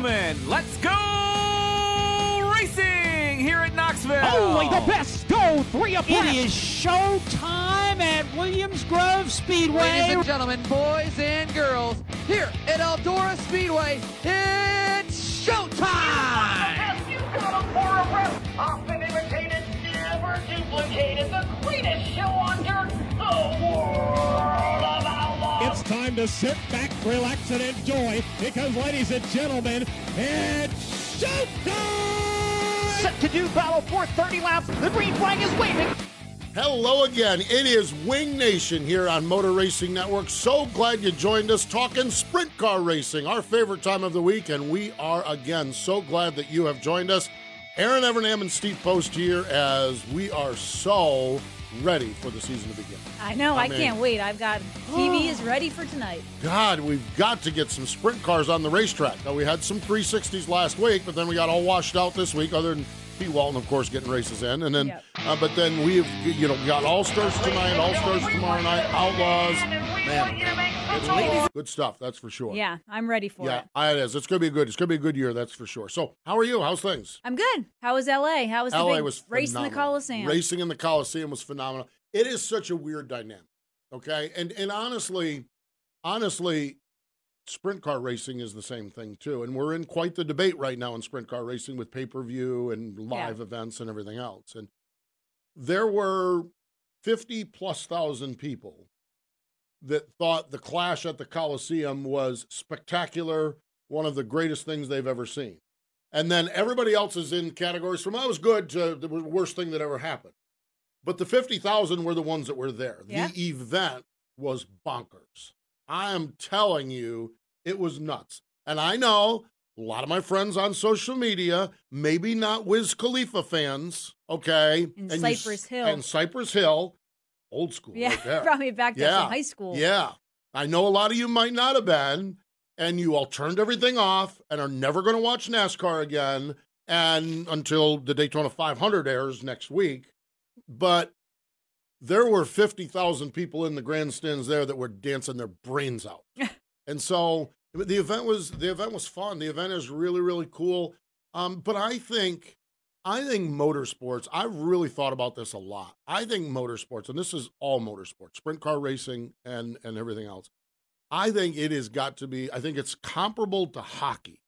gentlemen, let's go racing here at Knoxville. Only the best go three abreast. It is show time at Williams Grove Speedway. Ladies and gentlemen, boys and girls, here at Eldora Speedway, it's showtime! Often imitated, never duplicated, the greatest show on dirt, the world of outlaws. It's time to sit back, relax, and enjoy because, ladies and gentlemen, it's showtime! Set to do battle for 30 laps. The green flag is waving. Hello again. It is Wing Nation here on Motor Racing Network. So glad you joined us talking sprint car racing, our favorite time of the week, and we are again so glad that you have joined us. Erin Evernham and Steve Post here as we are so ready for the season to begin. I know. I, mean, can't wait. I've got TV is ready for tonight. God, we've got to get some sprint cars on the racetrack. Now, we had some 360s last week, but then we got all washed out this week, other than Pete Walton, of course, getting races in. And then, Yep. uh, but then we've, you know, got All Stars tonight, All Stars tomorrow night, Outlaws. Man, good stuff, that's for sure. Yeah, I'm ready for it. Yeah, it. is. It's gonna be good. It's gonna be a good year, that's for sure. So, how are you? How's things? I'm good. How was LA? How was the LA big was race in the. Coliseum? Racing in the Coliseum was phenomenal. It is such a weird dynamic. Okay, and and honestly, honestly, sprint car racing is the same thing too. And we're in quite the debate right now in sprint car racing with pay per view and live events and everything else. And there were fifty plus thousand people that thought the clash at the Coliseum was spectacular, one of the greatest things they've ever seen. And then everybody else is in categories from oh, I was good to the worst thing that ever happened. But the 50,000 were the ones that were there. Yeah. The event was bonkers. I am telling you, it was nuts. And I know a lot of my friends on social media, maybe not Wiz Khalifa fans, okay? In and you Cypress Hill. And Cypress Hill, old school. yeah, right there. brought me back to Yeah. high school. Yeah. I know a lot of you might not have been, and you all turned everything off and are never going to watch NASCAR again and until the Daytona 500 airs next week. But there were 50,000 people in the grandstands there that were dancing their brains out. and so the event was the event was fun. The event is really really cool. Um, but I think I think motorsports. I've really thought about this a lot. I think motorsports, and this is all motorsports, sprint car racing, and and everything else. I think it has got to be. I think it's comparable to hockey.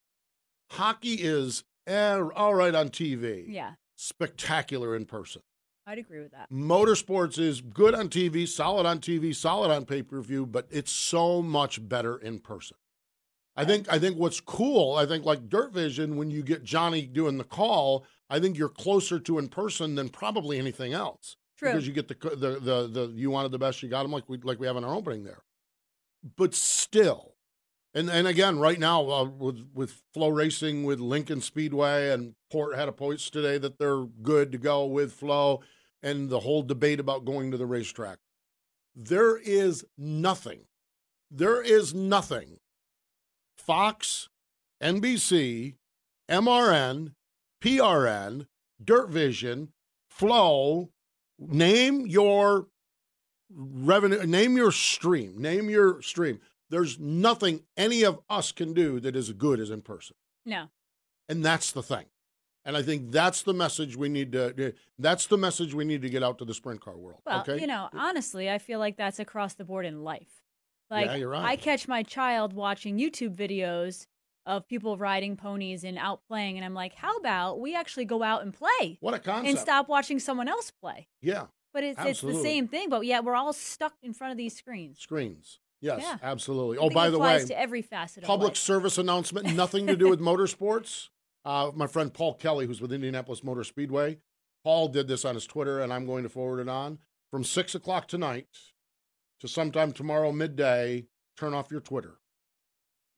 Hockey is eh, all right on TV, Yeah, spectacular in person. I'd agree with that. Motorsports is good on TV, solid on TV, solid on pay per view, but it's so much better in person. I think I think what's cool, I think like Dirt Vision, when you get Johnny doing the call, I think you're closer to in person than probably anything else. True. Because you get the the the, the you wanted the best, you got them like we like we have in our opening there. But still, and and again, right now uh, with with Flow Racing with Lincoln Speedway and Port had a post today that they're good to go with Flow, and the whole debate about going to the racetrack. There is nothing. There is nothing. Fox, NBC, MRN, PRN, Dirt Vision, Flow, name your revenue, name your stream, name your stream. There's nothing any of us can do that is as good as in person. No, And that's the thing. And I think that's the message we need to. That's the message we need to get out to the sprint car world. Well, okay? you know, honestly, I feel like that's across the board in life. Like, Yeah, you're right. I catch my child watching YouTube videos of people riding ponies and out playing, and I'm like, how about we actually go out and play what a concept! and stop watching someone else play? Yeah, But it's it's the same thing. But yeah, we're all stuck in front of these screens. screens. Yes, Yeah. absolutely. I Oh, by the way, to every facet of public service announcement, nothing to do with motorsports. Uh, my friend Paul Kelly, who's with Indianapolis Motor Speedway, Paul did this on his Twitter, and I'm going to forward it on. From six o'clock tonight to sometime tomorrow midday, turn off your Twitter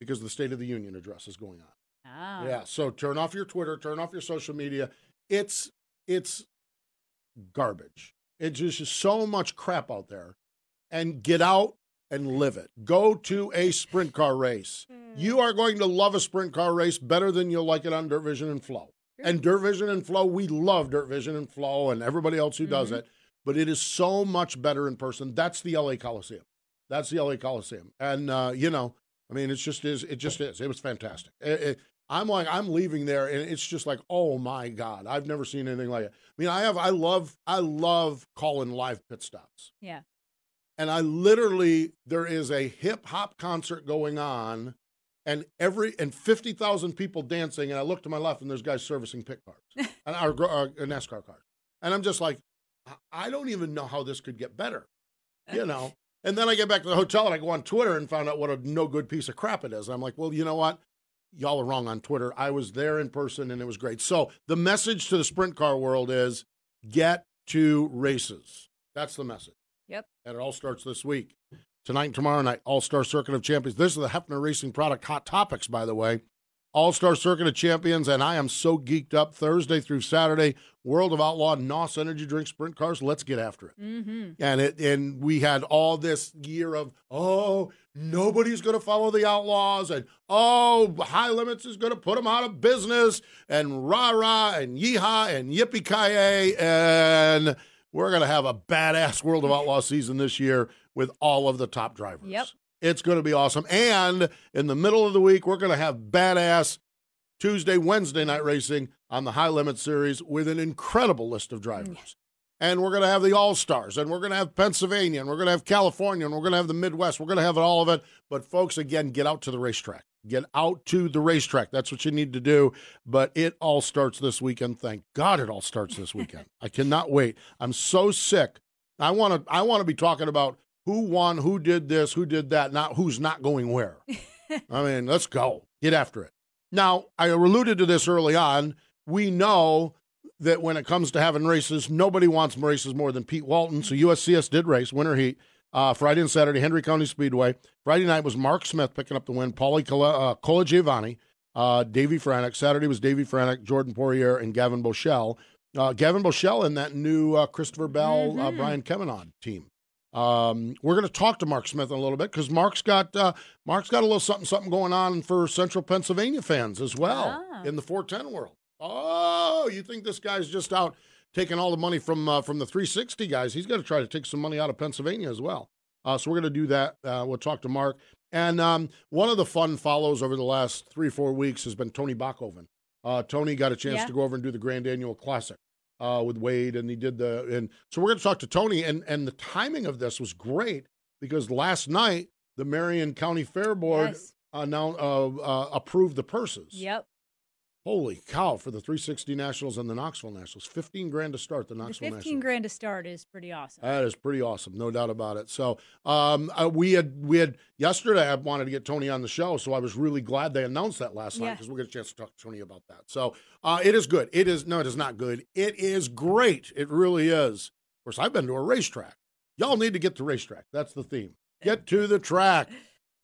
because the State of the Union address is going on. Ah. Yeah, so turn off your Twitter, turn off your social media. It's it's garbage. It's just so much crap out there. And get out and live it. Go to a sprint car race. You are going to love a sprint car race better than you'll like it on Dirt Vision and Flow. And Dirt Vision and Flow, we love Dirt Vision and Flow and everybody else who does it, but it is so much better in person. That's the LA Coliseum. That's the LA Coliseum. And uh, you know, I mean, it's just is it just is. It was fantastic. It- it- I'm like I'm leaving there, and it's just like, oh my god, I've never seen anything like it. I mean, I have, I love, I love calling live pit stops, Yeah. and I literally there is a hip hop concert going on, and every and fifty thousand people dancing, and I look to my left, and there's guys servicing pit cars and our, our uh, NASCAR cars, and I'm just like, I- I don't even know how this could get better, you know. And then I get back to the hotel and I go on Twitter and find out what a no good piece of crap it is. I'm like, well, you know what? Y'all are wrong on Twitter. I was there in person and it was great. So the message to the sprint car world is get to races. That's the message. Yep. And it all starts this week. Tonight and tomorrow night, All Star Circuit of Champions. This is the Hepfner Racing product hot topics, by the way. All Star Circuit of Champions, and I am so geeked up Thursday through Saturday. World of Outlaw, NOS Energy Drink Sprint Cars. Let's get after it Mm-hmm. and it and we had all this year of oh nobody's going to follow the outlaws and oh high limits is going to put them out of business and rah rah and yeehaw and yippee ki and we're going to have a badass world of outlaw season this year with all of the top drivers Yep. It's going to be awesome and in the middle of the week we're going to have badass tuesday wednesday night racing on the high limit series with an incredible list of drivers and we're going to have the All Stars, and we're going to have Pennsylvania, and we're going to have California, and we're going to have the Midwest. We're going to have all of it. But, folks, again, get out to the racetrack. Get out to the racetrack. That's what you need to do. But it all starts this weekend. Thank God it all starts this weekend. I cannot wait. I'm so sick. I want to. I want to be talking about who won, who did this, who did that, not who's not going where. I mean, let's go. Get after it. Now, I alluded to this early on. We know that when it comes to having races, nobody wants races more than Pete Walton. So USCS did race winter heat uh, Friday and Saturday, Hendry County Speedway. Friday night was Mark Smith picking up the win, Paulie Cola, uh, Cola Giovanni, uh, Davey Franick. Saturday was Davey Franick, Jordan Poirier, and Gavin Boschel. Uh, Gavin Boschel in that new uh, Christopher Bell, uh, Brian Kemenod team. Um, we're going to talk to Mark Smith in a little bit because Mark's got uh, Mark's got a little something something going on for Central Pennsylvania fans as well Ah. in the 410 world. Oh, you think this guy's just out taking all the money from uh, from the 360 guys? He's going to try to take some money out of Pennsylvania as well. Uh, so we're going to do that. Uh, we'll talk to Mark. And um, one of the fun follows over the last three four weeks has been Tony Bokhoven. Uh, Tony got a chance Yeah. to go over and do the Grand Annual Classic uh, with Wade, and he did the. And so we're going to talk to Tony. And and the timing of this was great because last night the Marion County Fair Board Yes. uh, uh, approved the purses. Yep. Holy cow! For the 360 Nationals and the Knoxville Nationals, 15 grand to start the Knoxville. The Knoxville 15 Nationals. grand to start is pretty awesome. That is pretty awesome, no doubt about it. So, um, uh, we had we had yesterday. I wanted to get Tony on the show, so I was really glad they announced that last night because we'll get a chance to talk to Tony about that. So, uh, it is good. It is no, it is not good. It is great. It really is. Of course, I've been to a racetrack. Y'all need to get to racetrack. That's the theme. Get to the track.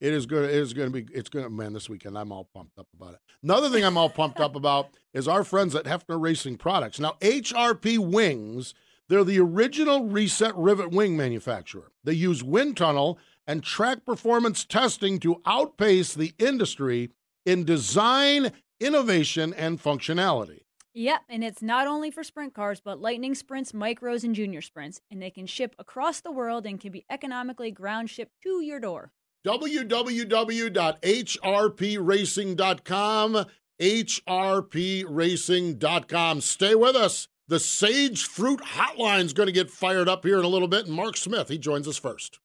It is good. It is going to be. It's going to man. This weekend, I'm all pumped up about it. Another thing I'm all pumped up about is our friends at Hepfner Racing Products. Now, HRP Wings. They're the original reset rivet wing manufacturer. They use wind tunnel and track performance testing to outpace the industry in design, innovation, and functionality. Yep, and it's not only for sprint cars, but lightning sprints, micros, and junior sprints, and they can ship across the world and can be economically ground shipped to your door. www.hrpracing.com. hrpracing.com. Stay with us. The Sage Fruit Hotline is going to get fired up here in a little bit. And Mark Smith, he joins us first.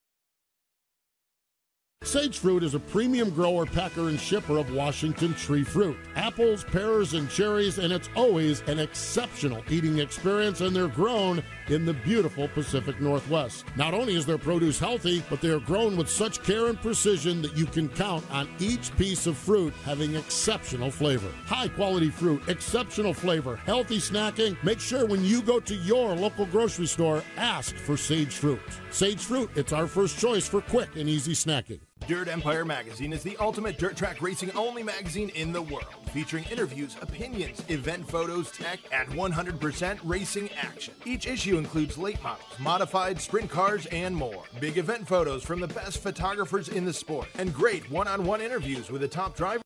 Sage Fruit is a premium grower, packer, and shipper of Washington tree fruit. Apples, pears, and cherries, and it's always an exceptional eating experience, and they're grown in the beautiful Pacific Northwest. Not only is their produce healthy, but they are grown with such care and precision that you can count on each piece of fruit having exceptional flavor. High quality fruit, exceptional flavor, healthy snacking. Make sure when you go to your local grocery store, ask for Sage Fruit. Sage Fruit, it's our first choice for quick and easy snacking. Dirt Empire Magazine is the ultimate dirt track racing only magazine in the world, featuring interviews, opinions, event photos, tech, and 100% racing action. Each issue includes late models, modified sprint cars, and more. Big event photos from the best photographers in the sport, and great one on one interviews with the top drivers.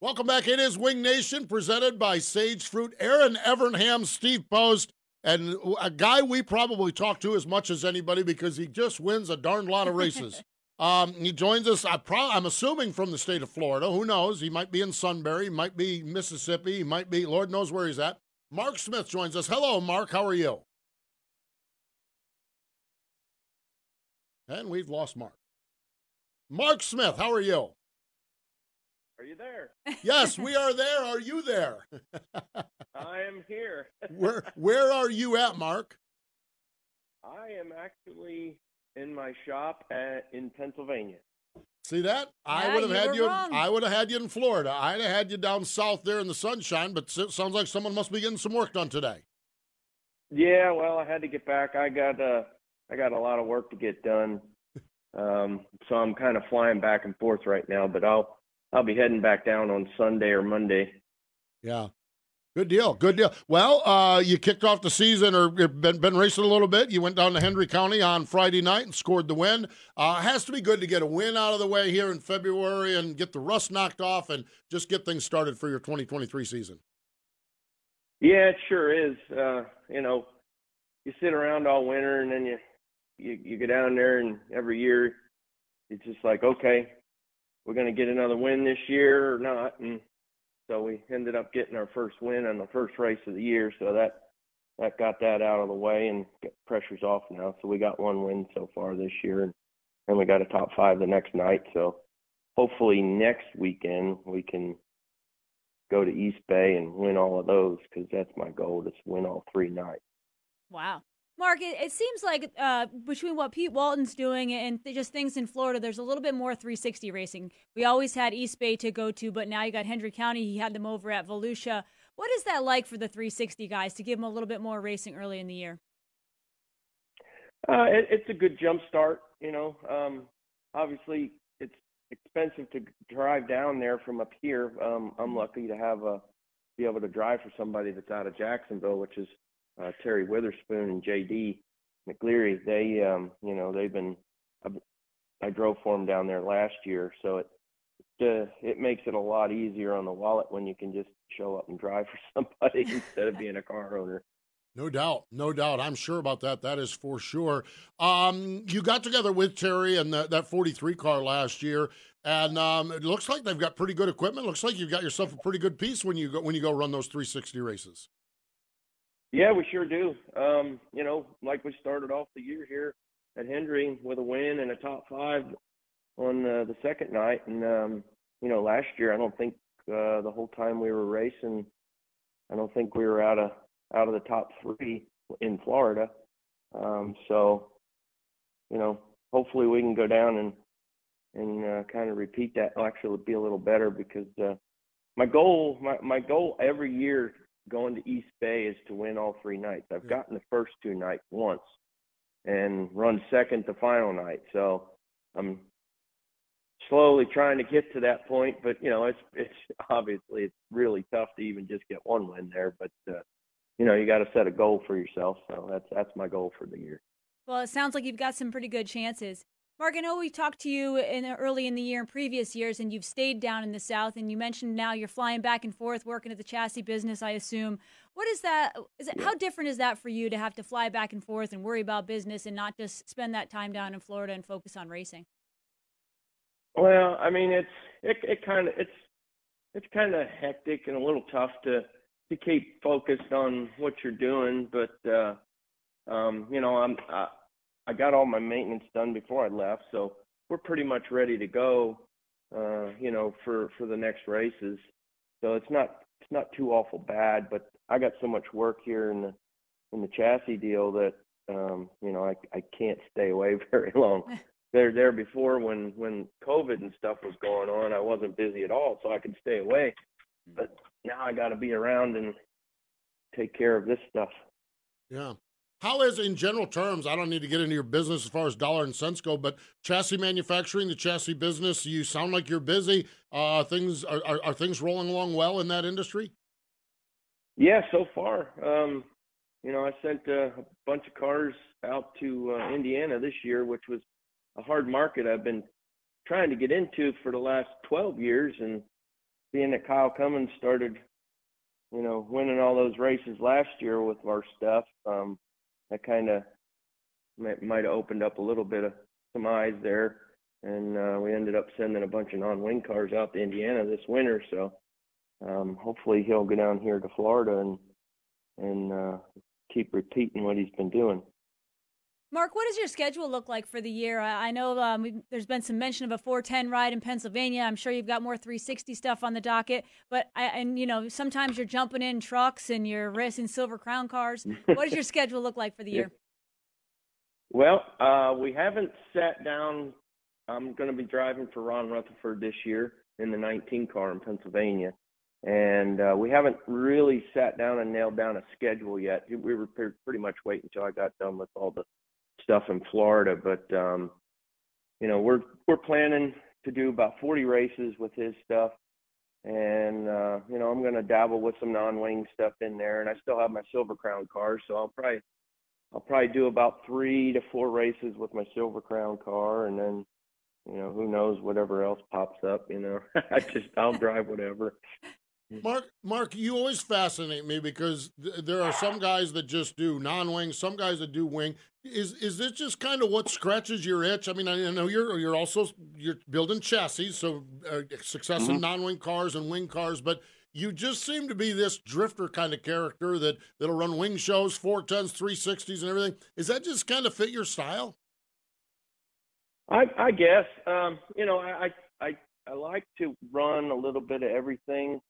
Welcome back. It is Wing Nation presented by Sage Fruit. Erin Evernham, Steve Post, and a guy we probably talk to as much as anybody because he just wins a darn lot of races. um, he joins us, I I'm assuming, from the state of Florida. Who knows? He might be in Sunbury, he might be Mississippi, he might be, Lord knows where he's at. Mark Smith joins us. Hello, Mark. How are you? And we've lost Mark. Mark Smith, how are you? Are you there? Yes, we are there. Are you there? I am here. where where are you at, Mark? I am actually in my shop at, in Pennsylvania. See that? I would have you had you. wrong. I would have had you in Florida. I'd have had you down south there in the sunshine. But it sounds like someone must be getting some work done today. Yeah, well, I had to get back. I got uh, I got a lot of work to get done, um, so I'm kind of flying back and forth right now. But I'll I'll be heading back down on Sunday or Monday. Yeah. Good deal. Good deal. Well, uh, you kicked off the season or you've been, been racing a little bit. You went down to Hendry County on Friday night and scored the win. Uh, it has to be good to get a win out of the way here in February and get the rust knocked off and just get things started for your 2023 season. Yeah, it sure is. Uh, you know, you sit around all winter and then you you you go down there and every year it's just like, okay, we're going to get another win this year or not, and so we ended up getting our first win on the first race of the year. So that that got that out of the way and pressure's off now. So we got one win so far this year, and, and we got a top five the next night. So hopefully next weekend we can go to East Bay and win all of those because that's my goal to win all three nights. Wow. Mark, it, it seems like uh, between what Pete Walton's doing and th- just things in Florida, there's a little bit more 360 racing. We always had East Bay to go to, but now you got Hendry County. He had them over at Volusia. What is that like for the 360 guys to give them a little bit more racing early in the year? Uh, it, it's a good jump start. You know, um, obviously it's expensive to drive down there from up here. Um, I'm lucky to have a be able to drive for somebody that's out of Jacksonville, which is uh, Terry Witherspoon and JD McLeary. They, um, you know, they've been. I, I drove for them down there last year, so it uh, it makes it a lot easier on the wallet when you can just show up and drive for somebody instead of being a car owner. No doubt, no doubt. I'm sure about that. That is for sure. Um, you got together with Terry and that, that 43 car last year, and um, it looks like they've got pretty good equipment. Looks like you've got yourself a pretty good piece when you go when you go run those 360 races. Yeah, we sure do. Um, you know, like we started off the year here at Hendry with a win and a top five on uh, the second night, and um, you know, last year I don't think uh, the whole time we were racing, I don't think we were out of out of the top three in Florida. Um, so, you know, hopefully we can go down and and uh, kind of repeat that. It'll actually be a little better because uh, my goal, my my goal every year going to East Bay is to win all three nights. I've gotten the first two nights once and run second the final night. So I'm slowly trying to get to that point, but you know, it's it's obviously it's really tough to even just get one win there, but uh you know, you got to set a goal for yourself. So that's that's my goal for the year. Well, it sounds like you've got some pretty good chances. Mark, I know we talked to you in early in the year in previous years, and you've stayed down in the South. And you mentioned now you're flying back and forth, working at the chassis business. I assume. What is that? Is it how different is that for you to have to fly back and forth and worry about business and not just spend that time down in Florida and focus on racing? Well, I mean, it's it it kind of it's it's kind of hectic and a little tough to to keep focused on what you're doing, but uh um you know, I'm I, I got all my maintenance done before I left, so we're pretty much ready to go uh you know for for the next races. So it's not it's not too awful bad, but I got so much work here in the in the chassis deal that um you know I I can't stay away very long. there there before when when COVID and stuff was going on, I wasn't busy at all, so I could stay away. But now I got to be around and take care of this stuff. Yeah. How is, in general terms, I don't need to get into your business as far as dollar and cents go, but chassis manufacturing, the chassis business, you sound like you're busy. Uh, things are, are, are things rolling along well in that industry? Yeah, so far. Um, you know, I sent a bunch of cars out to uh, Indiana this year, which was a hard market I've been trying to get into for the last 12 years. And being that Kyle Cummins started, you know, winning all those races last year with our stuff, um, that kind of might, have opened up a little bit of some eyes there. And uh, we ended up sending a bunch of non-wing cars out to Indiana this winter. So um, hopefully he'll go down here to Florida and and uh, keep repeating what he's been doing. Mark, what does your schedule look like for the year? I, I know um, there's been some mention of a 410 ride in Pennsylvania. I'm sure you've got more 360 stuff on the docket, but I, and you know sometimes you're jumping in trucks and you're racing Silver Crown cars. what does your schedule look like for the year? Well, uh, we haven't sat down. I'm going to be driving for Ron Rutherford this year in the 19 car in Pennsylvania, and uh, we haven't really sat down and nailed down a schedule yet. We were pretty much waiting until I got done with all the stuff in Florida, but um, you know, we're we're planning to do about 40 races with his stuff, and uh, you know, I'm to dabble with some non-wing stuff in there, and I still have my Silver Crown car, so I'll probably I'll probably do about three to four races with my Silver Crown car, and then you know, who knows whatever else pops up. You know, I just I'll drive whatever. Mark, Mark, you always fascinate me because th- there are some guys that just do non-wing, some guys that do wing. Is is this just kind of what scratches your itch? I mean, I know you're you're also you're building chassis, so uh, success mm-hmm. in non-wing cars and wing cars, but you just seem to be this drifter kind of character that that'll run wing shows, four tens, three sixties, and everything. Is that just kind of fit your style? I, I guess um, you know I, I I like to run a little bit of everything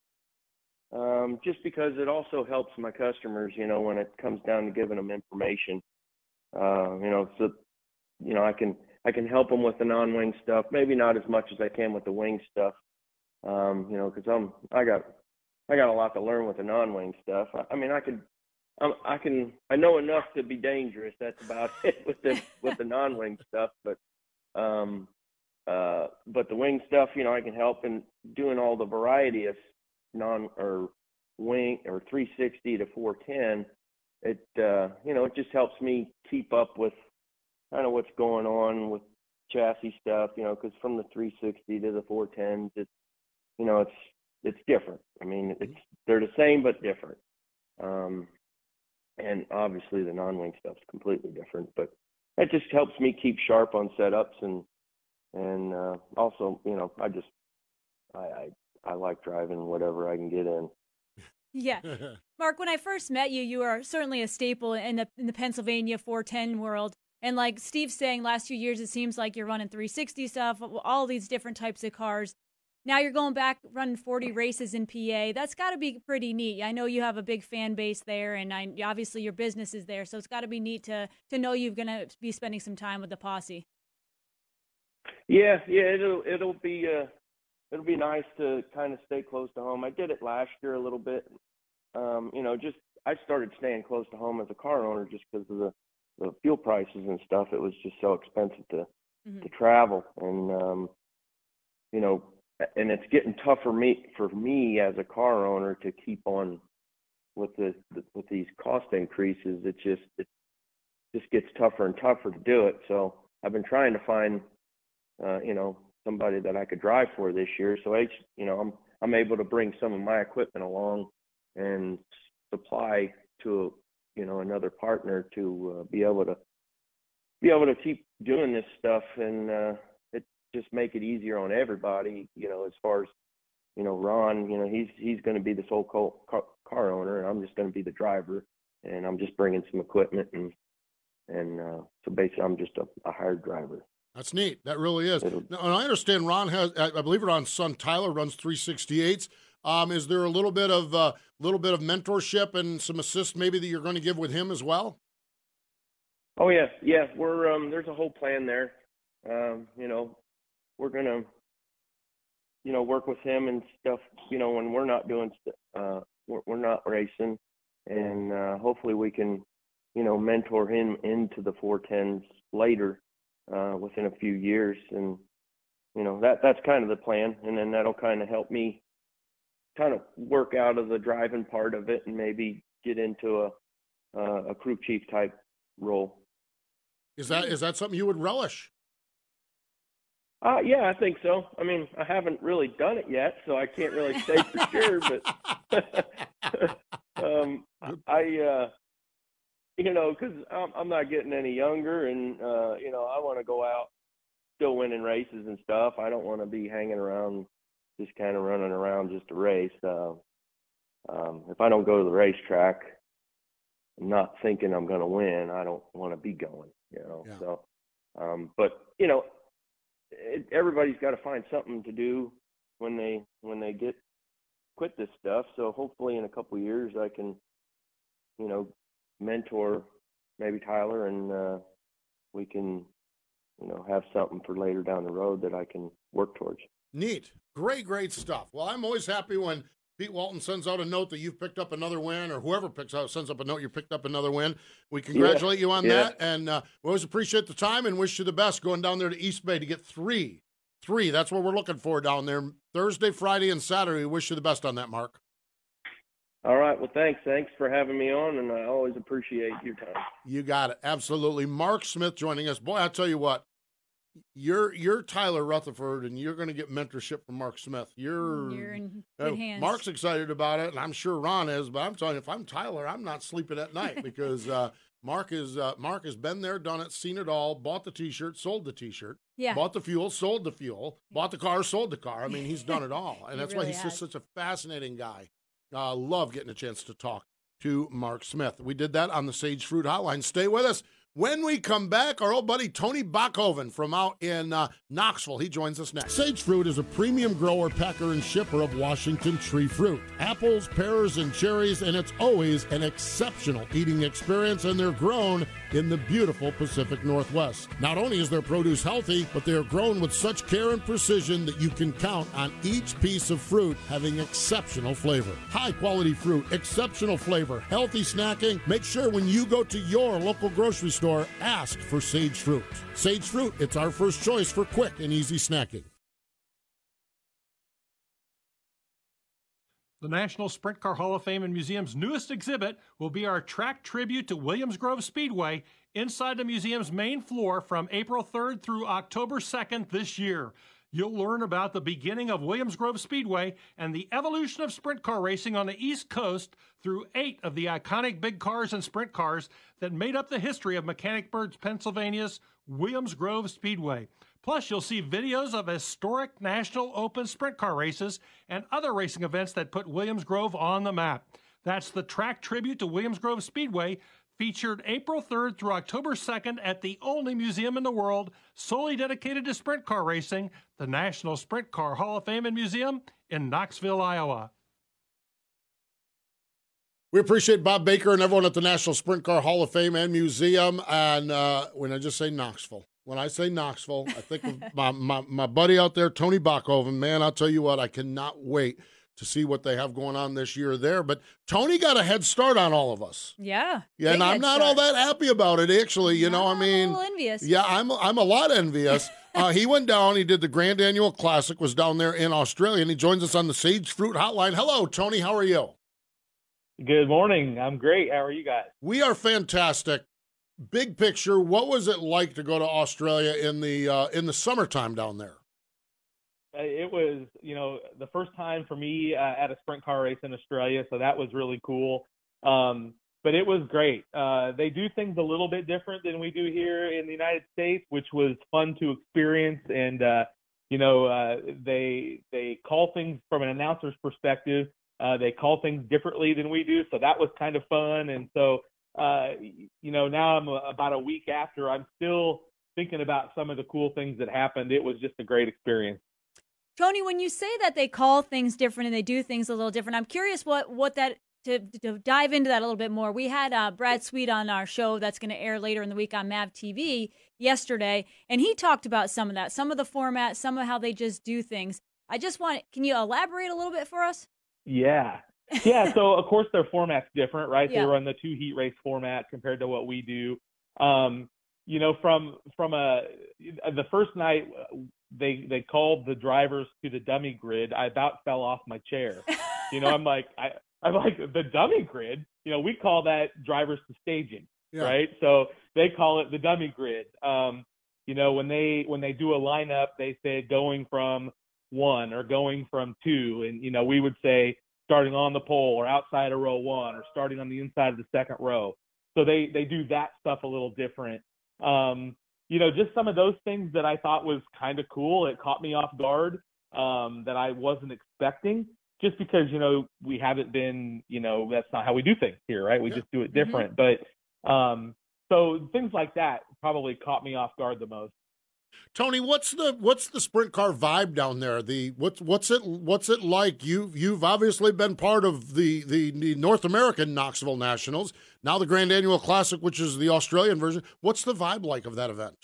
um, just because it also helps my customers, you know, when it comes down to giving them information. Uh, you know, so you know, I can I can help them with the non-wing stuff, maybe not as much as I can with the wing stuff. Um, you know, because I'm I got I got a lot to learn with the non-wing stuff. I, I mean, I could I'm, I can I know enough to be dangerous. That's about it with the with the non-wing stuff, but um, uh, but the wing stuff, you know, I can help in doing all the variety of non or wing or 360 to 410, it uh, you know it just helps me keep up with kind of what's going on with chassis stuff. You know, because from the 360 to the 410s, it's you know it's it's different. I mean, it's they're the same but different. Um, and obviously the non-wing stuff's completely different, but it just helps me keep sharp on setups and and uh, also you know I just I, I I like driving whatever I can get in. Yeah. Mark, when I first met you, you are certainly a staple in the in the Pennsylvania 410 world. And like Steve's saying, last few years it seems like you're running 360 stuff, all these different types of cars. Now you're going back running 40 races in PA. That's got to be pretty neat. I know you have a big fan base there, and I, obviously your business is there, so it's got to be neat to to know you're going to be spending some time with the posse. Yeah, yeah, it'll it'll be uh, it'll be nice to kind of stay close to home. I did it last year a little bit. Um, you know, just I started staying close to home as a car owner just because of the the fuel prices and stuff. It was just so expensive to mm-hmm. to travel, and um, you know, and it's getting tougher me for me as a car owner to keep on with the, the with these cost increases. It just it just gets tougher and tougher to do it. So I've been trying to find, uh, you know, somebody that I could drive for this year. So I, you know, I'm I'm able to bring some of my equipment along and supply to you know another partner to uh, be able to be able to keep doing this stuff and uh it just make it easier on everybody. You know, as far as you know, Ron, you know, he's he's going to be the sole car, car owner, and I'm just going to be the driver, and I'm just bringing some equipment, and and uh, so basically, I'm just a, a hired driver. That's neat. That really is. Now, and I understand Ron has, I believe Ron's son Tyler runs 368s. Um, is there a little bit of a uh, little bit of mentorship and some assist maybe that you're going to give with him as well? Oh yeah, yeah. We're um, there's a whole plan there. Um, you know, we're gonna you know work with him and stuff. You know, when we're not doing uh, we're, we're not racing, and uh, hopefully we can you know mentor him into the 410s later uh, within a few years, and you know that that's kind of the plan, and then that'll kind of help me kind of work out of the driving part of it, and maybe get into a uh, a crew chief type role. Is that is that something you would relish? Uh, yeah, I think so. I mean, I haven't really done it yet, so I can't really say for sure. But um, I, uh, you know, because I'm, I'm not getting any younger, and uh, you know, I want to go out still winning races and stuff. I don't want to be hanging around, just kind of running around just to race. Uh, um, if I don't go to the racetrack, not thinking I'm going to win, I don't want to be going. You know, yeah. so. Um, but you know, it, everybody's got to find something to do when they when they get quit this stuff. So hopefully, in a couple of years, I can, you know, mentor maybe Tyler, and uh, we can, you know, have something for later down the road that I can work towards. Neat, great, great stuff. Well, I'm always happy when Pete Walton sends out a note that you've picked up another win, or whoever picks out sends up a note you picked up another win. We congratulate yeah, you on yeah. that, and uh, we always appreciate the time and wish you the best going down there to East Bay to get three, three. That's what we're looking for down there. Thursday, Friday, and Saturday. We wish you the best on that, Mark. All right. Well, thanks. Thanks for having me on, and I always appreciate your time. You got it. Absolutely. Mark Smith joining us. Boy, I tell you what, you're you're Tyler Rutherford, and you're going to get mentorship from Mark Smith. You're, you're in good uh, hands. Mark's excited about it, and I'm sure Ron is. But I'm telling you, if I'm Tyler, I'm not sleeping at night because uh, Mark is uh, Mark has been there, done it, seen it all. Bought the T-shirt, sold the T-shirt. Yeah. Bought the fuel, sold the fuel. Bought the car, sold the car. I mean, he's done it all, and that's really why he's has. just such a fascinating guy. Uh, love getting a chance to talk to Mark Smith. We did that on the Sage Fruit Hotline. Stay with us. When we come back, our old buddy Tony Bokhoven from out in uh, Knoxville, he joins us next. Sage Fruit is a premium grower, packer, and shipper of Washington tree fruit. Apples, pears, and cherries, and it's always an exceptional eating experience, and they're grown in the beautiful Pacific Northwest. Not only is their produce healthy, but they are grown with such care and precision that you can count on each piece of fruit having exceptional flavor. High quality fruit, exceptional flavor, healthy snacking. Make sure when you go to your local grocery store, ask for Sage Fruit. Sage Fruit, it's our first choice for quick and easy snacking. The National Sprint Car Hall of Fame and Museum's newest exhibit will be our track tribute to Williams Grove Speedway inside the museum's main floor from April 3rd through October 2nd this year. You'll learn about the beginning of Williams Grove Speedway and the evolution of sprint car racing on the East Coast through eight of the iconic big cars and sprint cars that made up the history of Mechanicsburg, Pennsylvania's Williams Grove Speedway. Plus, you'll see videos of historic National Open sprint car races and other racing events that put Williams Grove on the map. That's the track tribute to Williams Grove Speedway featured April 3rd through October 2nd at the only museum in the world solely dedicated to sprint car racing, the National Sprint Car Hall of Fame and Museum in Knoxville, Iowa. We appreciate Bob Baker and everyone at the National Sprint Car Hall of Fame and Museum. And uh, when I just say Knoxville, when I say Knoxville, I think of my, my, my buddy out there, Tony Bokhoven. Man, I'll tell you what, I cannot wait to see what they have going on this year there. But Tony got a head start on all of us. Yeah. Yeah, and I'm not start. all that happy about it, actually. You know, I mean, I'm a little envious. Yeah, I'm, I'm a lot envious. uh, he went down, he did the Grand Annual Classic, was down there in Australia, and he joins us on the Sage Fruit Hotline. Hello, Tony. How are you? Good morning. I'm great. How are you guys? We are fantastic. Big picture, what was it like to go to Australia in the uh, in the summertime down there? Uh, it was, you know, the first time for me uh, at a sprint car race in Australia, so that was really cool. Um, but it was great. Uh, they do things a little bit different than we do here in the United States, which was fun to experience. And uh, you know, uh, they they call things from an announcer's perspective. Uh, they call things differently than we do, so that was kind of fun. And so, uh, you know, now I'm about a week after. I'm still thinking about some of the cool things that happened. It was just a great experience. Tony, when you say that they call things different and they do things a little different, I'm curious what what that to, to dive into that a little bit more. We had uh, Brad Sweet on our show that's going to air later in the week on Mav TV yesterday, and he talked about some of that, some of the format, some of how they just do things. I just want, can you elaborate a little bit for us? Yeah. Yeah. so, of course, their format's different, right? Yeah. They run the two heat race format compared to what we do. Um, you know, from from a the first night they they called the drivers to the dummy grid. I about fell off my chair. You know, I'm like I I'm like the dummy grid. You know, we call that drivers to staging, Yeah. right? So they call it the dummy grid. Um, you know, when they when they do a lineup, they say going from one or going from two, and you know, we would say starting on the pole or outside of row one or starting on the inside of the second row. So they they do that stuff a little different. Um, you know, just some of those things that I thought was kind of cool. It caught me off guard um, that I wasn't expecting, just because you know we haven't been, you know, that's not how we do things here, right? We just do it different. But um, so things like that probably caught me off guard the most. Tony, what's the what's the sprint car vibe down there? The what's what's it what's it like? You you've obviously been part of the, the the North American Knoxville Nationals, now the Grand Annual Classic, which is the Australian version. What's the vibe like of that event?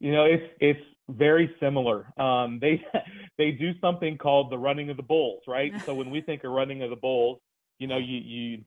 You know, it's it's very similar. Um, they they do something called the running of the bulls, right? so when we think of running of the bulls, you know, you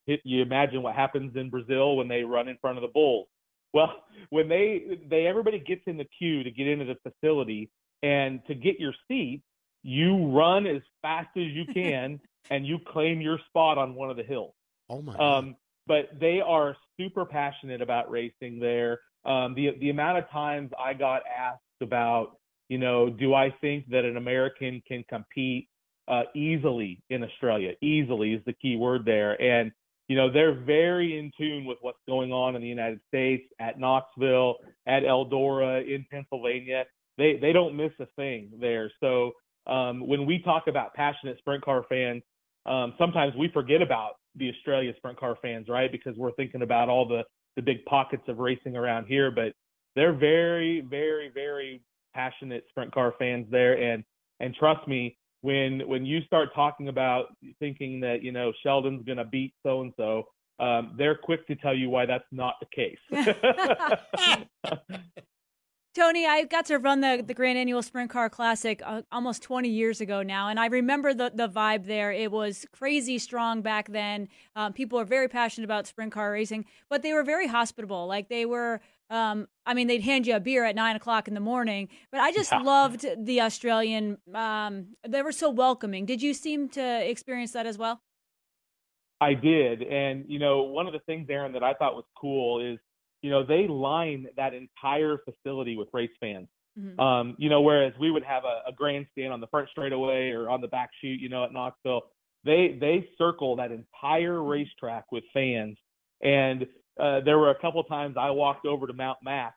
you you imagine what happens in Brazil when they run in front of the bulls. Well, when they they everybody gets in the queue to get into the facility and to get your seat, you run as fast as you can and you claim your spot on one of the hills. Oh my! Um, but they are super passionate about racing there. Um, the the amount of times I got asked about, you know, do I think that an American can compete uh, easily in Australia? Easily is the key word there, and you know they're very in tune with what's going on in the United States, at Knoxville, at Eldora, in Pennsylvania. They they don't miss a thing there. So um, when we talk about passionate sprint car fans, um, sometimes we forget about the Australia sprint car fans, right? Because we're thinking about all the the big pockets of racing around here, but they're very, very, very passionate sprint car fans there. And and trust me, when when you start talking about thinking that you know Sheldon's going to beat so and so, they're quick to tell you why that's not the case. Tony, I got to run the, the Grand Annual Sprint Car Classic uh, almost 20 years ago now, and I remember the, the vibe there. It was crazy strong back then. Um, people were very passionate about sprint car racing, but they were very hospitable. Like they were, um, I mean, they'd hand you a beer at nine o'clock in the morning. But I just Yeah. loved the Australian. Um, they were so welcoming. Did you seem to experience that as well? I did. And, you know, one of the things, Erin, that I thought was cool is, you know, they line that entire facility with race fans. Um, you know, whereas we would have a, a grandstand on the front straightaway or on the back chute, you know, at Knoxville, they they circle that entire racetrack with fans. And uh, there were a couple times I walked over to Mount Mac,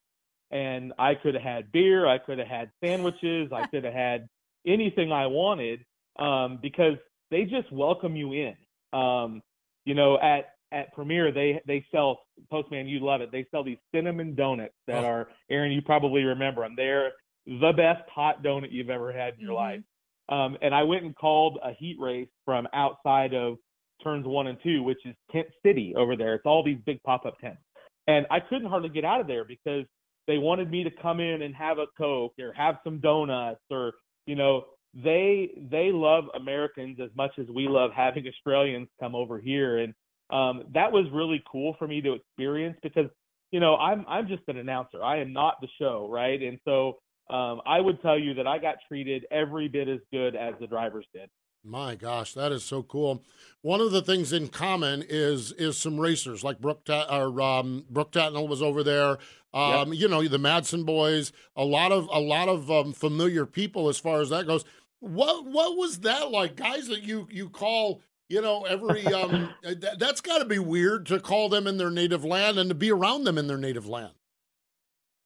and I could have had beer, I could have had sandwiches, I could have had anything I wanted um, because they just welcome you in. Um, you know, at at Premier, they they sell Postman. You love it. They sell these cinnamon donuts that Oh. are Erin. You probably remember them. They're the best hot donut you've ever had in your life. Um, and I went and called a heat race from outside of turns one and two, which is Tent City over there. It's all these big pop up tents. And I couldn't hardly get out of there because they wanted me to come in and have a Coke or have some donuts or, you know, they they love Americans as much as we love having Australians come over here. And um, that was really cool for me to experience because, you know, I'm I'm just an announcer. I am not the show, right? And so um, I would tell you that I got treated every bit as good as the drivers did. My gosh, that is so cool. One of the things in common is is some racers like Brooke Ta- or um, Brooke Tatnell was over there. Um, You know the Madsen boys. A lot of a lot of um, familiar people as far as that goes. What what was that like, guys? That you you call you know every um that, that's got to be weird to call them in their native land and to be around them in their native land.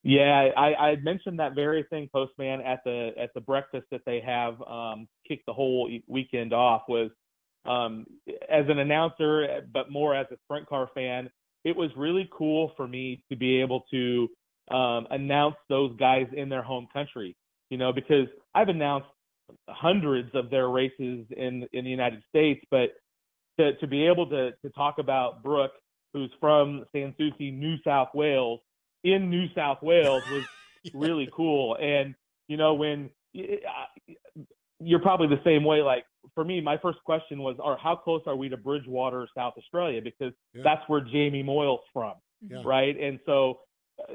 Yeah, I, I mentioned that very thing, Postman, at the at the breakfast that they have um, kicked the whole weekend off. Was um, as an announcer, but more as a sprint car fan, it was really cool for me to be able to um, announce those guys in their home country. You know, because I've announced hundreds of their races in in the United States, but to to be able to to talk about Brooke, who's from Sans Souci, New South Wales in New South Wales was really cool. And you know, when you're probably the same way. Like for me, my first question was, "Or how close are we to Bridgewater, South Australia?" Because Yeah. that's where Jamie Moyle's from, Yeah. right? And so uh,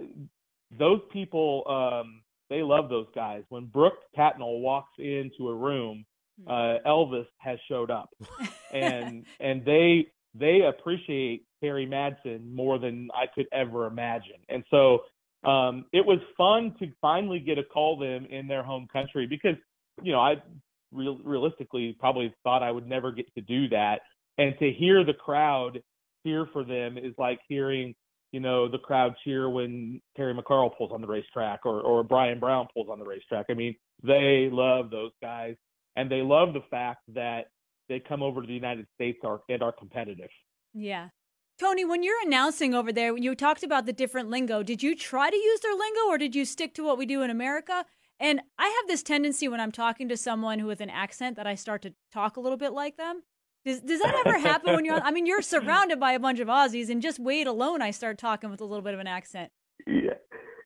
those people, um, they love those guys. When Brooke Tatnell walks into a room, uh, Elvis has showed up, and and they they appreciate Kerry Madsen more than I could ever imagine. And so um, it was fun to finally get to call them in their home country because you know I real, realistically probably thought I would never get to do that, and to hear the crowd cheer for them is like hearing you know the crowd cheer when Terry McCarl pulls on the racetrack or or Brian Brown pulls on the racetrack. I mean they love those guys and they love the fact that they come over to the United States are, and are competitive. Yeah. Tony, when you're announcing over there, when you talked about the different lingo. Did you try to use their lingo or did you stick to what we do in America? And I have this tendency when I'm talking to someone who with an accent that I start to talk a little bit like them. Does, does that ever happen when you're on? I mean, you're surrounded by a bunch of Aussies, and just Wade alone, I start talking with a little bit of an accent. Yeah.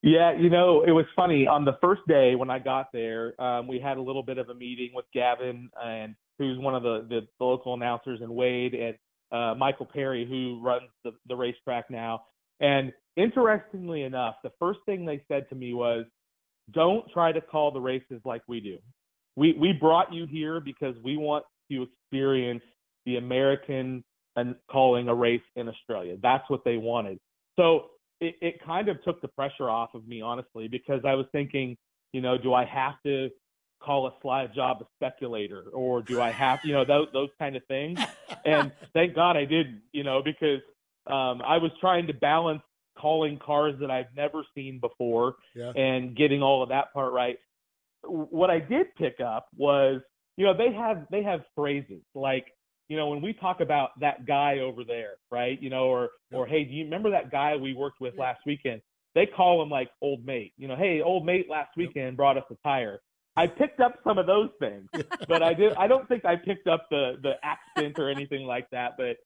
Yeah, you know, it was funny. On the first day when I got there, um, we had a little bit of a meeting with Gavin, and who's one of the, the, the local announcers, and Wade, and uh, Michael Perry, who runs the, the racetrack now. And interestingly enough, the first thing they said to me was, "Don't try to call the races like we do. We we brought you here because we want to experience the American and calling a race in Australia. That's what they wanted." So it, it kind of took the pressure off of me, honestly, because I was thinking, you know, do I have to call a slide job a speculator or do I have, you know, those, those kind of things? And thank God I didn't, you know, because um, I was trying to balance calling cars that I've never seen before Yeah. and getting all of that part right. What I did pick up was, you know, they have they have phrases like, you know, when we talk about that guy over there, right? You know, or or hey, do you remember that guy we worked with last weekend? They call him like old mate. You know, hey, old mate last weekend brought us a tire. I picked up some of those things, but I did. I don't think I picked up the the accent or anything like that. But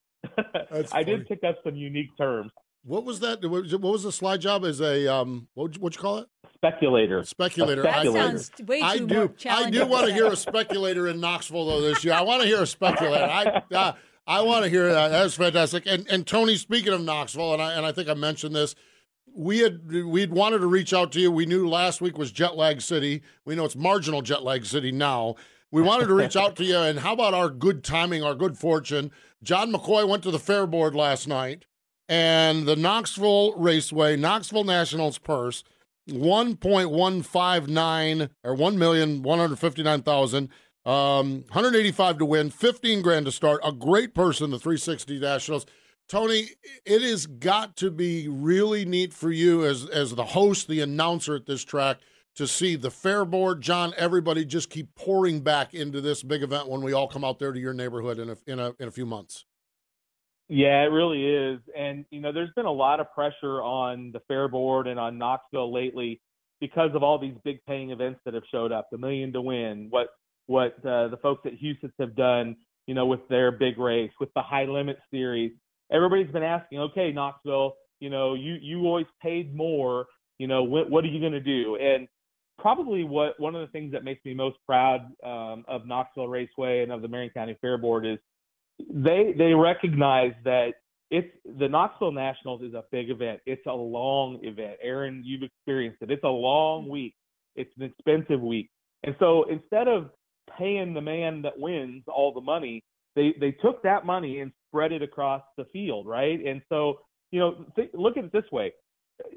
I did pick up some unique terms. What was that? What was, the slide job? As a um, what what you call it? Speculator. Speculator. A I- speculator. Sounds way I do. more I do want to hear a speculator in Knoxville though this year. I want to hear a speculator. I uh, I want to hear that. That's fantastic. And and Tony, speaking of Knoxville, and I and I think I mentioned this. We had we'd wanted to reach out to you. We knew last week was jet lag city. We know it's marginal jet lag city now. We wanted to reach out to you. And how about our good timing, our good fortune? John McCoy went to the fair board last night, and the Knoxville Raceway, Knoxville Nationals purse, one point one five nine or one million one hundred fifty nine thousand. Um, 185 to win, 15 grand to start. A great person, the 360 Nationals. Tony, it has got to be really neat for you as as the host, the announcer at this track, to see the fair board, John, everybody just keep pouring back into this big event when we all come out there to your neighborhood in a in a in a few months. Yeah, it really is. And, you know, there's been a lot of pressure on the Fair Board and on Knoxville lately because of all these big paying events that have showed up, the million to win, what what uh, the folks at Huset's have done, you know, with their big race, with the high limit series. Everybody's been asking, okay, Knoxville, you know, you you always paid more, you know, what what are you going to do? And probably what one of the things that makes me most proud um, of Knoxville Raceway and of the Marion County Fair Board is they they recognize that it's the Knoxville Nationals is a big event. It's a long event. Erin, you've experienced it. It's a long week. It's an expensive week. And so instead of paying the man that wins all the money, they they took that money and spread it across the field, right? And so, you know, th- look at it this way.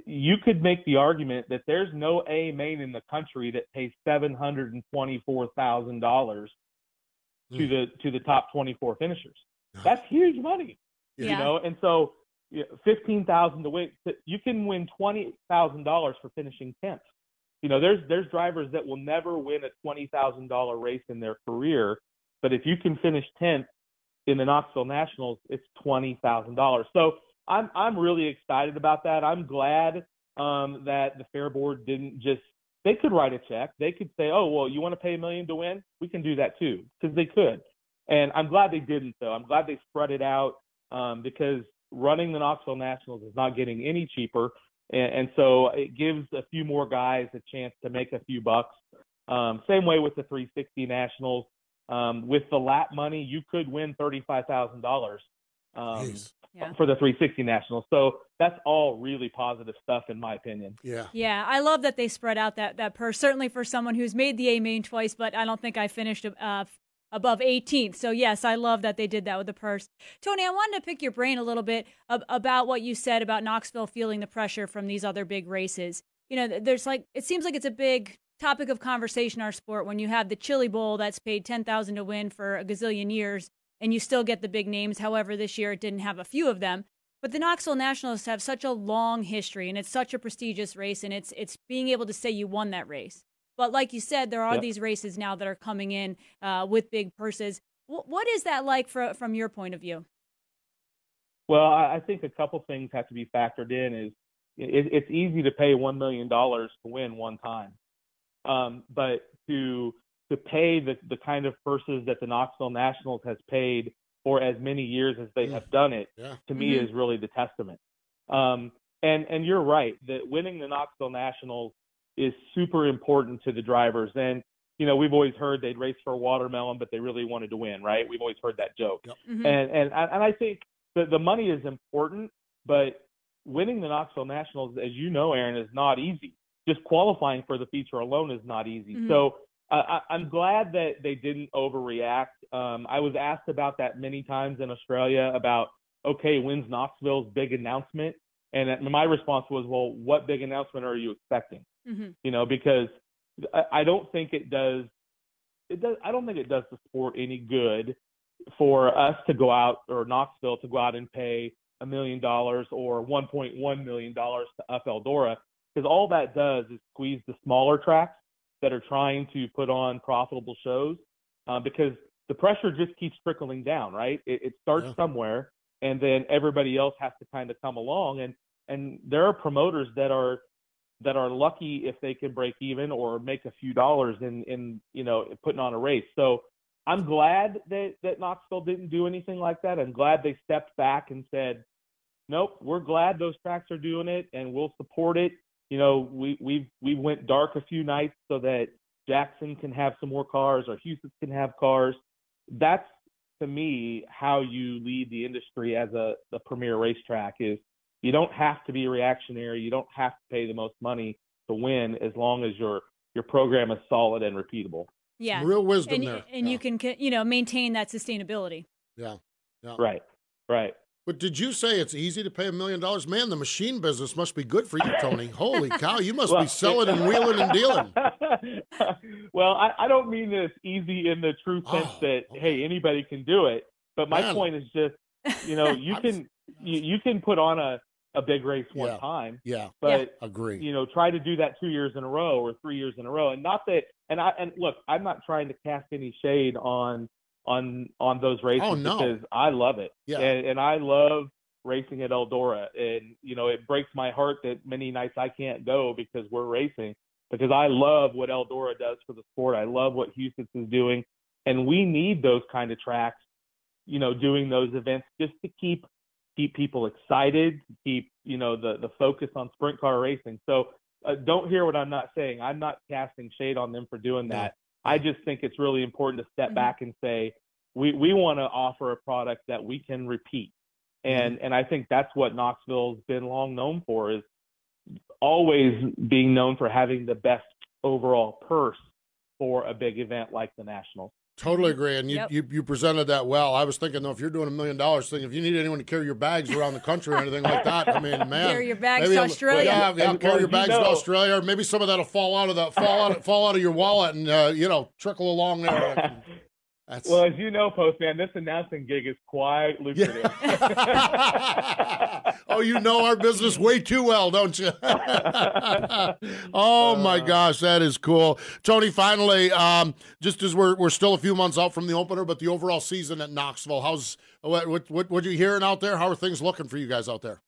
You could make the argument that there's no A main in the country that pays seven hundred and twenty-four thousand dollars to mm. the to the top 24 finishers. That's huge money, you know. And so you know, fifteen thousand to win. You can win twenty thousand dollars for finishing tenth. You know, there's there's drivers that will never win a twenty thousand dollar race in their career, but if you can finish tenth in the Knoxville Nationals, it's twenty thousand dollars. So I'm I'm really excited about that. I'm glad um, that the fair board didn't just they could write a check. They could say, oh well, you want to pay a million to win? We can do that too because they could. And I'm glad they didn't though. I'm glad they spread it out um, because running the Knoxville Nationals is not getting any cheaper. And, and so it gives a few more guys a chance to make a few bucks. Um, same way with the 360 Nationals. Um, with the lap money, you could win thirty-five thousand dollars um, Yeah. for the 360 Nationals. So that's all really positive stuff, in my opinion. Yeah. Yeah, I love that they spread out that that purse. Certainly for someone who's made the A main twice, but I don't think I finished uh, above 18th. So yes, I love that they did that with the purse. Tony, I wanted to pick your brain a little bit ab- about what you said about Knoxville feeling the pressure from these other big races. You know, there's like it seems like it's a big topic of conversation our sport when you have the Chili Bowl that's paid 10,000 to win for a gazillion years and you still get the big names. However, this year it didn't have a few of them. But the Knoxville Nationals have such a long history and it's such a prestigious race and it's it's being able to say you won that race. But like you said, there are Yep. these races now that are coming in uh, with big purses. Wh- what is that like for, from your point of view? Well, I I think a couple things have to be factored in. Is it, it's easy to pay one million dollars to win one time, um, but to to pay the the kind of purses that the Knoxville Nationals has paid for as many years as they have done it, Yeah. to me Mhm. is really the testament. Um, and and you're right that winning the Knoxville Nationals is super important to the drivers. And you know we've always heard they'd race for a watermelon, but they really wanted to win, right? We've always heard that joke. Mhm. And and and I think the the money is important, but winning the Knoxville Nationals, as you know, Erin, is not easy. Just qualifying for the feature alone is not easy. Mhm. So uh, I, I'm glad that they didn't overreact. Um, I was asked about that many times in Australia about, okay, when's Knoxville's big announcement? And uh, my response was, well, what big announcement are you expecting? Mm-hmm. You know, because I, I don't think it does. It does. I don't think it does the sport any good for us to go out or Knoxville to go out and pay a million dollars or 1.1 million dollars to up Eldora because all that does is squeeze the smaller tracks that are trying to put on profitable shows uh, because the pressure just keeps trickling down, right? It, it starts somewhere, and then everybody else has to kind of come along, and and there are promoters that are that are lucky if they can break even or make a few dollars in in you know putting on a race. So I'm glad that that Knoxville didn't do anything like that. I'm glad they stepped back and said, nope, we're glad those tracks are doing it and we'll support it. You know, we we we went dark a few nights so that Jackson can have some more cars or Huset's can have cars. That's to me how you lead the industry as a the premier racetrack is you don't have to be reactionary, you don't have to pay the most money to win as long as your your program is solid and repeatable. Yeah, Real wisdom and, there. and you can you know maintain that sustainability. Yeah. Yeah. Right. Right. But did you say it's easy to pay a million dollars? Man, the machine business must be good for you, Tony. Holy cow, you must Well, be selling and wheeling and dealing. well, I, I don't mean this easy in the true oh, sense that hey anybody can do it, but my Oh, Man. point is just you know you can you, you can put on a a big race one Yeah. time, Yeah. but agree. you know try to do that two years in a row or three years in a row, and not that and I and look I'm not trying to cast any shade on on on those races Oh, no. because I love it, Yeah. and, and I love racing at Eldora, and you know it breaks my heart that many nights I can't go because we're racing because I love what Eldora does for the sport. I love what Huset's is doing, and we need those kind of tracks, you know, doing those events just to keep keep people excited, keep you know the the focus on sprint car racing. So uh, don't hear what I'm not saying. I'm not casting shade on them for doing that. I just think it's really important to step mm-hmm. back and say we we want to offer a product that we can repeat. Mm-hmm. And and I think that's what Knoxville's been long known for is always being known for having the best overall purse for a big event like the Nationals. Totally agree. And you, Yep. you, you presented that well. I was thinking, though, if you're doing a million dollars thing, if you need anyone to carry your bags around the country or anything like that, I mean, man. Carry your bags maybe to I'm- Australia. Yeah, yeah And, carry well, your you bags to Australia. Or maybe some of that'll fall out of the fall out fall out of your wallet and uh, you know trickle along there. That's... Well, as you know, Postman, this announcing gig is quite lucrative. oh, you know our business way too well, don't you? oh my gosh, that is cool, Tony. Finally, um, just as we're we're still a few months out from the opener, but the overall season at Knoxville, how's what what what, what you hearing out there? How are things looking for you guys out there?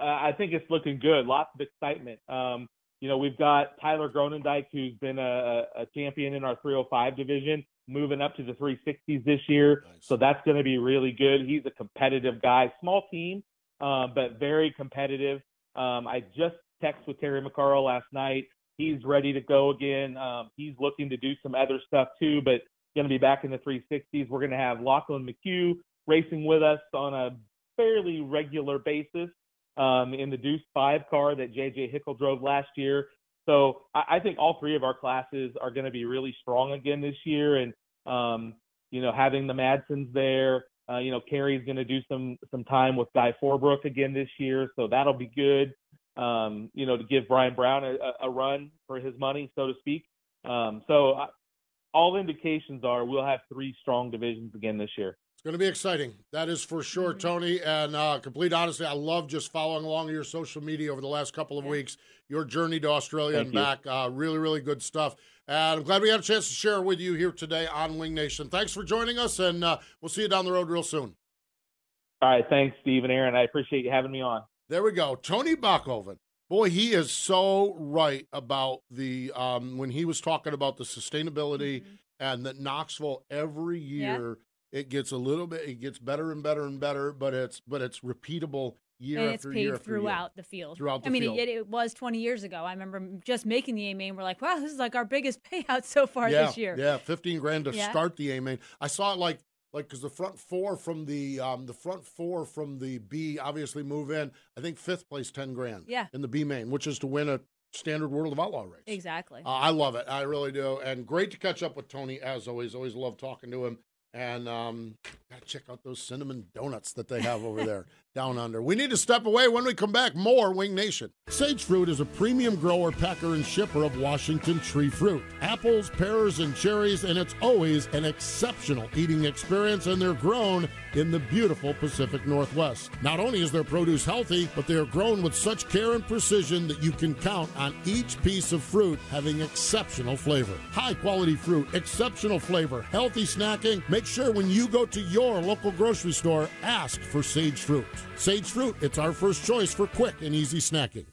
Uh, I think it's looking good. Lots of excitement. Um, you know, we've got Tyler Groenendyk, who's been a, a champion in our 305 division, moving up to the 360s this year. Nice. So that's going to be really good. He's a competitive guy, small team, uh, but very competitive. Um, I just texted with Terry McCarl last night. He's ready to go again. Um, he's looking to do some other stuff too, but going to be back in the 360s. We're going to have Lachlan McHugh racing with us on a fairly regular basis um, in the Deuce 5 car that JJ Hickle drove last year. So I, I think all three of our classes are going to be really strong again this year. And, um, you know, having the Madsens there, uh, you know, Kerry's going to do some some time with Guy Forbrook again this year, so that'll be good. Um, you know, to give Brian Brown a, a run for his money, so to speak. Um, so I, all indications are we'll have three strong divisions again this year. It's going to be exciting. That is for sure, mm-hmm. Tony. And uh, complete honesty, I love just following along your social media over the last couple of yeah. weeks. Your journey to Australia Thank and you. back, uh, really, really good stuff. And I'm glad we had a chance to share with you here today on Winged Nation. Thanks for joining us, and uh, we'll see you down the road real soon. All right, thanks, Steve and Erin. I appreciate you having me on. There we go, Tony Bokhoven. Boy, he is so right about the um, when he was talking about the sustainability mm-hmm. and that Knoxville every year yeah. It gets a little bit, it gets better and better and better, but it's but it's repeatable year and after it's paid year throughout year. the field. Throughout the I mean, field. It, it, was 20 years ago. I remember just making the A main. We're like, wow, this is like our biggest payout so far yeah, this year. Yeah, 15 grand to yeah. start the A main. I saw it like like because the front four from the um, the front four from the B obviously move in. I think fifth place ten grand. Yeah. In the B main, which is to win a standard World of Outlaw race. Exactly. Uh, I love it. I really do. And great to catch up with Tony as always. Always love talking to him. And um, gotta check out those cinnamon donuts that they have over there down under. We need to step away when we come back. More Winged Nation. Sage Fruit is a premium grower, packer, and shipper of Washington tree fruit. Apples, pears, and cherries, and it's always an exceptional eating experience, and they're grown in the beautiful Pacific Northwest. Not only is their produce healthy, but they are grown with such care and precision that you can count on each piece of fruit having exceptional flavor. High quality fruit, exceptional flavor, healthy snacking. Make sure when you go to your local grocery store, ask for Sage Fruit. Sage Fruit, it's our first choice for quick and easy snacking.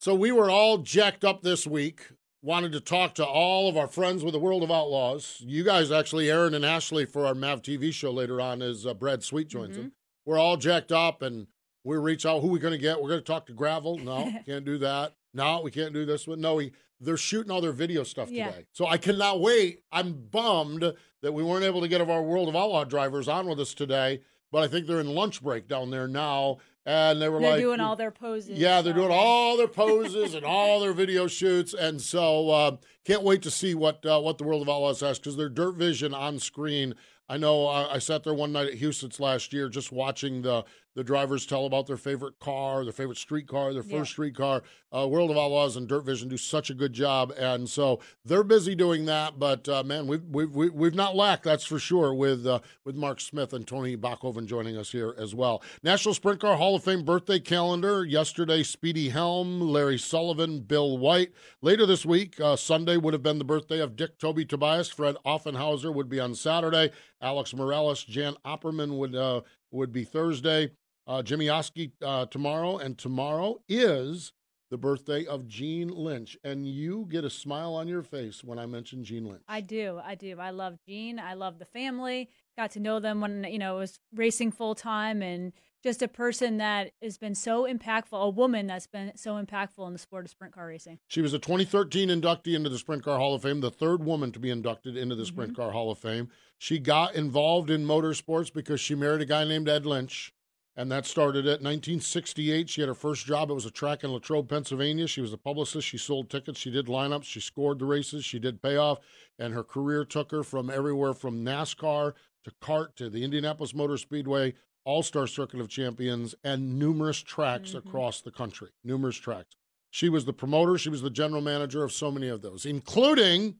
So we were all jacked up this week. Wanted to talk to all of our friends with the World of Outlaws. You guys, actually, Erin and Ashley, for our Mav TV show later on, as uh, Brad Sweet joins Mm-hmm. them. We're all jacked up, and we reach out. Who we going to get? We're going to talk to Gravel. No, can't do that. No, we can't do this one. No, we, they're shooting all their video stuff Yeah. today. So I cannot wait. I'm bummed that we weren't able to get our World of Outlaw drivers on with us today, but I think they're in lunch break down there now. And they were They're like, doing all their poses. yeah, they're so- doing all their poses and all their video shoots, and so uh, can't wait to see what uh, what the World of Outlaws has because their Dirt Vision on screen. I know uh, I sat there one night at Huset's last year just watching the the drivers tell about their favorite car, their favorite street car, their first Yeah. street car. Uh, World of Outlaws and Dirt Vision do such a good job, and so they're busy doing that. But uh, man, we've we've we've we've not lacked that's for sure with uh, with Mark Smith and Tony Bokhoven joining us here as well. National Sprint Car Hall of Fame birthday calendar yesterday: Speedy Helm, Larry Sullivan, Bill White. Later this week, uh, Sunday would have been the birthday of Dick Toby Tobias. Fred Offenhauser would be on Saturday. Alex Morales, Jan Opperman would uh, would be Thursday. Uh, Jimmy Oskie uh, tomorrow, and tomorrow is the birthday of Jean Lynch. And you get a smile on your face when I mention Jean Lynch. I do. I do. I love Jean. I love the family. Got to know them when, you know, I was racing full time and just a person that has been so impactful, a woman that's been so impactful in the sport of sprint car racing. She was a 2013 inductee into the Sprint Car Hall of Fame, the third woman to be inducted into the Sprint Car Hall of Fame. She got involved in motorsports because she married a guy named Ed Lynch, and that started it. 1968, she had her first job. It was a track in Latrobe, Pennsylvania. She was a publicist. She sold tickets. She did lineups. She scored the races. She did payoff, and her career took her from everywhere from NASCAR to kart to the Indianapolis Motor Speedway, All Star Circuit of Champions, and numerous tracks mm-hmm. across the country. Numerous tracks. She was the promoter. She was the general manager of so many of those, including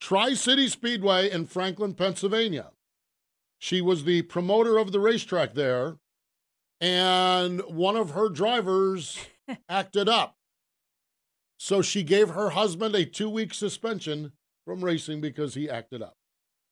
Tri City Speedway in Franklin, Pennsylvania. She was the promoter of the racetrack there, and one of her drivers acted up. So she gave her husband a two week suspension from racing because he acted up.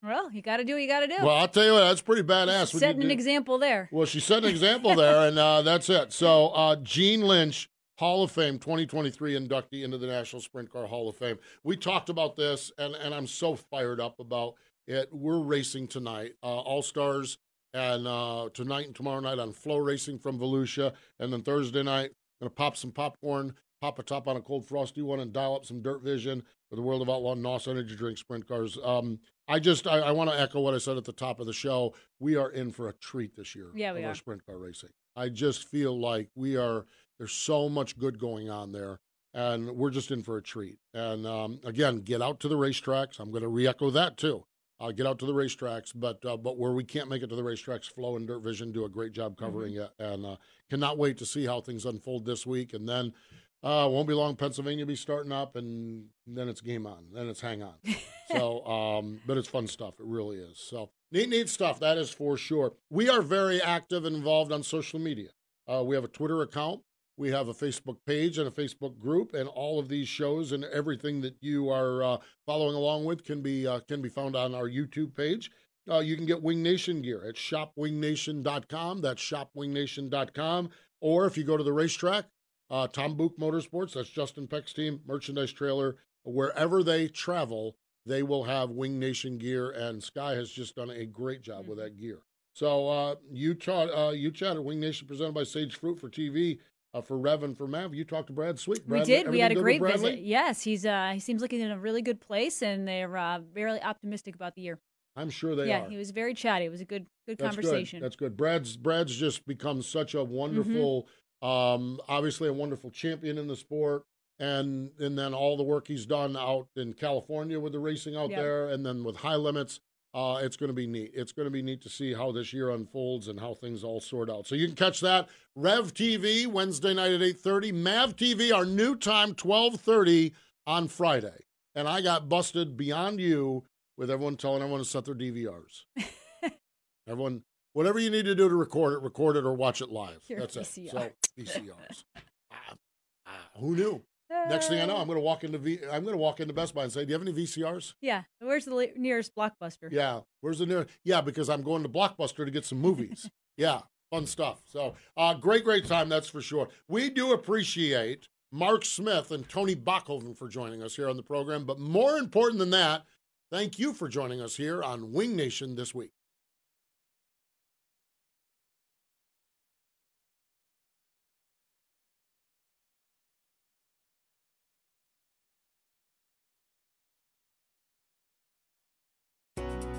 Well, you got to do what you got to do. Well, I'll tell you what, that's pretty badass. you Setting an do- example there. Well, she set an example there, and uh, that's it. So, uh, Jean Lynch, Hall of Fame 2023 inductee into the National Sprint Car Hall of Fame. We talked about this, and, and I'm so fired up about it. We're racing tonight, uh, All Stars, and uh, tonight and tomorrow night on FloRacing from Volusia, and then Thursday night, gonna pop some popcorn, pop a top on a cold frosty one, and dial up some Dirt Vision for the World of Outlaw NOS Energy Drink Sprint Cars. Um, I just I, I want to echo what I said at the top of the show. We are in for a treat this year. Yeah, we are. sprint car racing. I just feel like we are. There's so much good going on there, and we're just in for a treat. And um, again, get out to the racetracks. I'm going to re-echo that too. Uh, get out to the racetracks, but uh, but where we can't make it to the racetracks, Flo and Dirt Vision do a great job covering it, and uh, cannot wait to see how things unfold this week. And then uh, won't be long. Pennsylvania will be starting up, and then it's game on. Then it's hang on. so, um, but it's fun stuff. It really is. So neat, neat stuff. That is for sure. We are very active and involved on social media. Uh, we have a Twitter account. We have a Facebook page and a Facebook group, and all of these shows and everything that you are uh, following along with can be uh, can be found on our YouTube page. Uh, you can get Winged Nation gear at shopwingnation.com. That's shopwingnation.com. Or if you go to the racetrack, uh, Tom Buch Motorsports, that's Justin Peck's team, merchandise trailer, wherever they travel, they will have Winged Nation gear, and Sky has just done a great job with that gear. So uh, you chat, uh, you chatted Winged Nation presented by Sage Fruit for TV uh, for Rev and for Mav. You talked to Brad Sweet. We did. We had a great visit. Yes, he's uh he seems like he's in a really good place, and they're uh, very optimistic about the year. I'm sure they yeah, are. Yeah, he was very chatty. It was a good good That's conversation. Good. That's good. Brad's Brad's just become such a wonderful, um, obviously a wonderful champion in the sport, and and then all the work he's done out in California with the racing out Yep. there, and then with high limits. Uh, it's going to be neat. It's going to be neat to see how this year unfolds and how things all sort out. So you can catch that Rev TV Wednesday night at eight thirty. Mav TV our new time twelve thirty on Friday, and I got busted beyond you with everyone telling everyone to set their DVRs. Everyone, whatever you need to do to record it, record it or watch it live. Your That's it. So VCRs. Ah, ah, who knew? Next thing I know, I'm going to walk into v- I'm going to walk into Best Buy and say, "Do you have any VCRs?" yeah, where's the nearest blockbuster? Yeah. Where's the nearest? Yeah, because I'm going to Blockbuster to get some movies. yeah, fun stuff. So, uh, great, great time, that's for sure. We do appreciate Mark Smith and Tony Bokhoven for joining us here on the program. But more important than that, thank you for joining us here on Winged Nation this week.